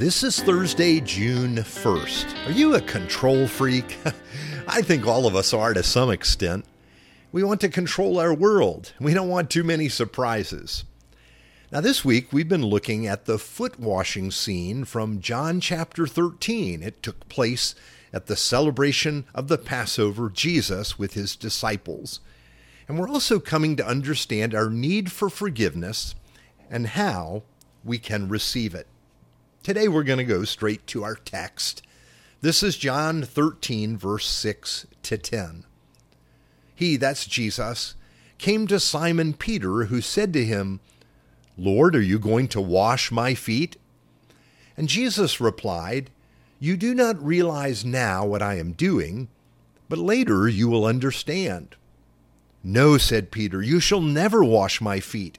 This is Thursday, June 1st. Are you a control freak? I think all of us are to some extent. We want to control our world. We don't want too many surprises. Now, this week we've been looking at the foot washing scene from John chapter 13. It took place at the celebration of the Passover, Jesus with his disciples. And we're also coming to understand our need for forgiveness and how we can receive it. Today we're going to go straight to our text. This is John 13, verse 6 to 10. He, that's Jesus, came to Simon Peter, who said to him, Lord, are you going to wash my feet? And Jesus replied, You do not realize now what I am doing, but later you will understand. No, said Peter, you shall never wash my feet.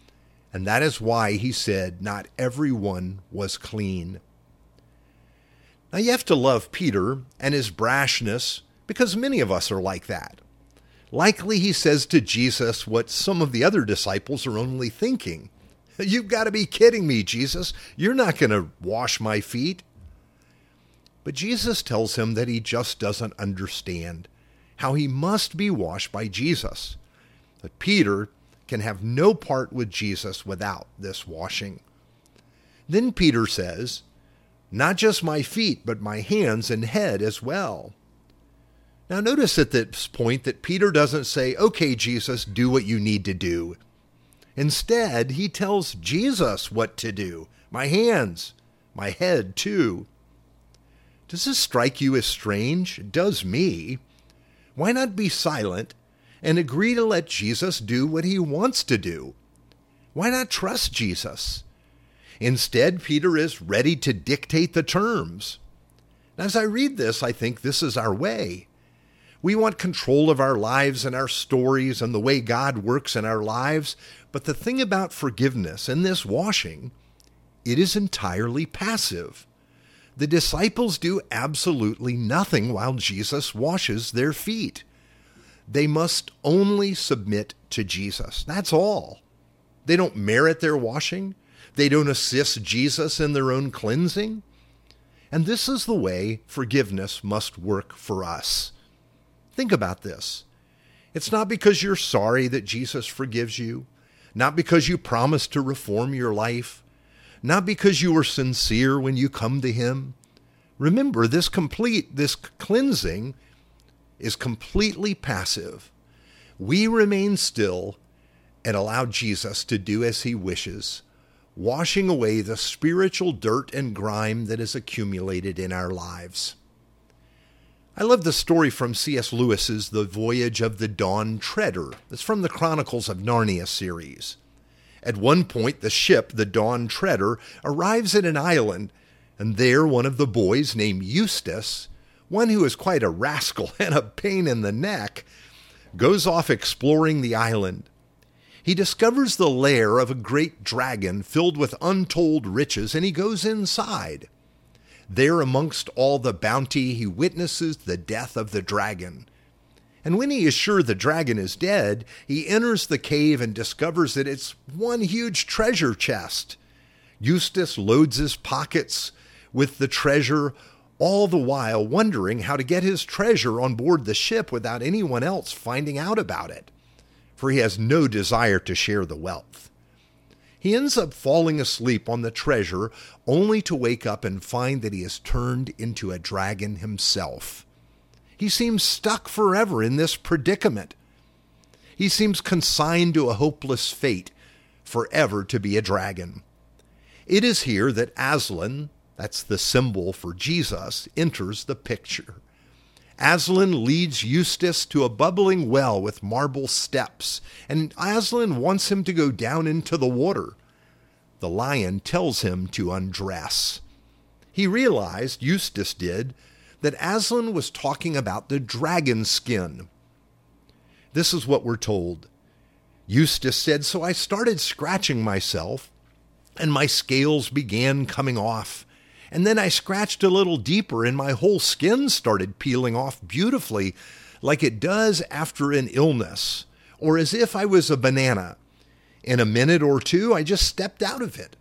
and that is why he said, Not everyone was clean. Now you have to love Peter and his brashness because many of us are like that. Likely he says to Jesus what some of the other disciples are only thinking You've got to be kidding me, Jesus. You're not going to wash my feet. But Jesus tells him that he just doesn't understand how he must be washed by Jesus. But Peter can have no part with Jesus without this washing. Then Peter says, Not just my feet, but my hands and head as well. Now, notice at this point that Peter doesn't say, Okay, Jesus, do what you need to do. Instead, he tells Jesus what to do my hands, my head, too. Does this strike you as strange? It does me. Why not be silent and agree to let Jesus do what he wants to do. Why not trust Jesus? Instead, Peter is ready to dictate the terms. As I read this, I think this is our way. We want control of our lives and our stories and the way God works in our lives, but the thing about forgiveness and this washing, it is entirely passive. The disciples do absolutely nothing while Jesus washes their feet. They must only submit to Jesus. That's all. They don't merit their washing. They don't assist Jesus in their own cleansing. And this is the way forgiveness must work for us. Think about this. It's not because you're sorry that Jesus forgives you, not because you promise to reform your life, not because you are sincere when you come to Him. Remember, this complete, this cleansing is completely passive. We remain still and allow Jesus to do as he wishes, washing away the spiritual dirt and grime that is accumulated in our lives. I love the story from C.S. Lewis's The Voyage of the Dawn Treader. It's from the Chronicles of Narnia series. At one point, the ship, the Dawn Treader, arrives at an island, and there one of the boys, named Eustace, one who is quite a rascal and a pain in the neck, goes off exploring the island. He discovers the lair of a great dragon filled with untold riches, and he goes inside. There, amongst all the bounty, he witnesses the death of the dragon. And when he is sure the dragon is dead, he enters the cave and discovers that it's one huge treasure chest. Eustace loads his pockets with the treasure, all the while wondering how to get his treasure on board the ship without anyone else finding out about it, for he has no desire to share the wealth. He ends up falling asleep on the treasure only to wake up and find that he has turned into a dragon himself. He seems stuck forever in this predicament. He seems consigned to a hopeless fate, forever to be a dragon. It is here that Aslan, that's the symbol for Jesus, enters the picture. Aslan leads Eustace to a bubbling well with marble steps, and Aslan wants him to go down into the water. The lion tells him to undress. He realized, Eustace did, that Aslan was talking about the dragon skin. This is what we're told. Eustace said, So I started scratching myself, and my scales began coming off. And then I scratched a little deeper, and my whole skin started peeling off beautifully, like it does after an illness, or as if I was a banana. In a minute or two, I just stepped out of it.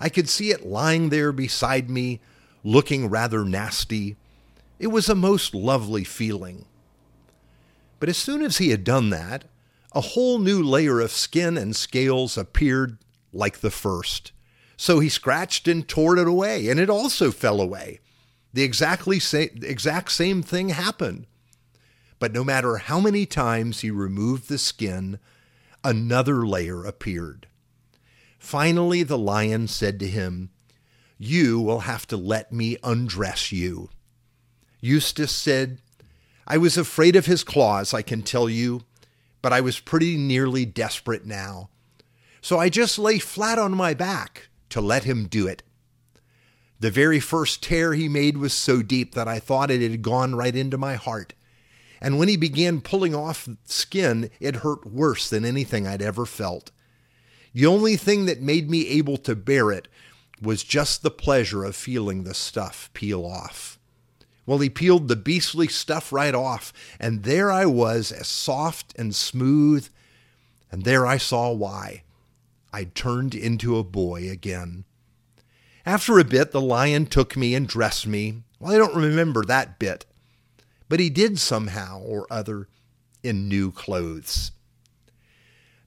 I could see it lying there beside me, looking rather nasty. It was a most lovely feeling. But as soon as he had done that, a whole new layer of skin and scales appeared like the first. So he scratched and tore it away, and it also fell away. The exactly sa- exact same thing happened. But no matter how many times he removed the skin, another layer appeared. Finally, the lion said to him, You will have to let me undress you. Eustace said, I was afraid of his claws, I can tell you, but I was pretty nearly desperate now. So I just lay flat on my back to let him do it. The very first tear he made was so deep that I thought it had gone right into my heart. And when he began pulling off skin, it hurt worse than anything I'd ever felt. The only thing that made me able to bear it was just the pleasure of feeling the stuff peel off. Well, he peeled the beastly stuff right off, and there I was, as soft and smooth, and there I saw why. I'd turned into a boy again. After a bit, the lion took me and dressed me. Well, I don't remember that bit, but he did somehow or other in new clothes.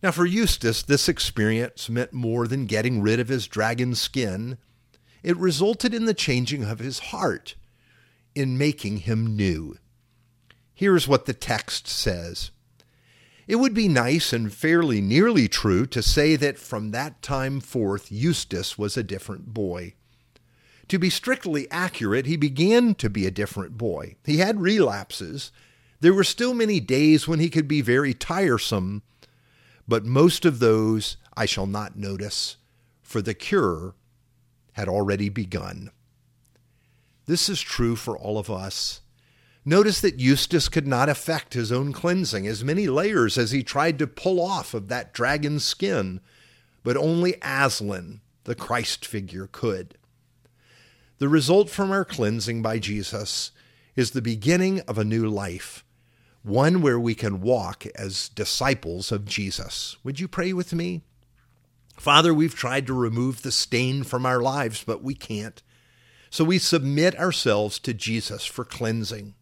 Now, for Eustace, this experience meant more than getting rid of his dragon skin. It resulted in the changing of his heart in making him new. Here's what the text says It would be nice and fairly nearly true to say that from that time forth Eustace was a different boy. To be strictly accurate, he began to be a different boy. He had relapses. There were still many days when he could be very tiresome, but most of those I shall not notice, for the cure had already begun. This is true for all of us. Notice that Eustace could not effect his own cleansing, as many layers as he tried to pull off of that dragon's skin, but only Aslan, the Christ figure, could. The result from our cleansing by Jesus is the beginning of a new life, one where we can walk as disciples of Jesus. Would you pray with me? Father, we've tried to remove the stain from our lives, but we can't. So we submit ourselves to Jesus for cleansing.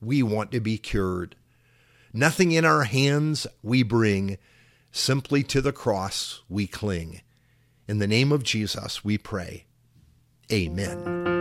We want to be cured. Nothing in our hands we bring, simply to the cross we cling. In the name of Jesus we pray. Amen.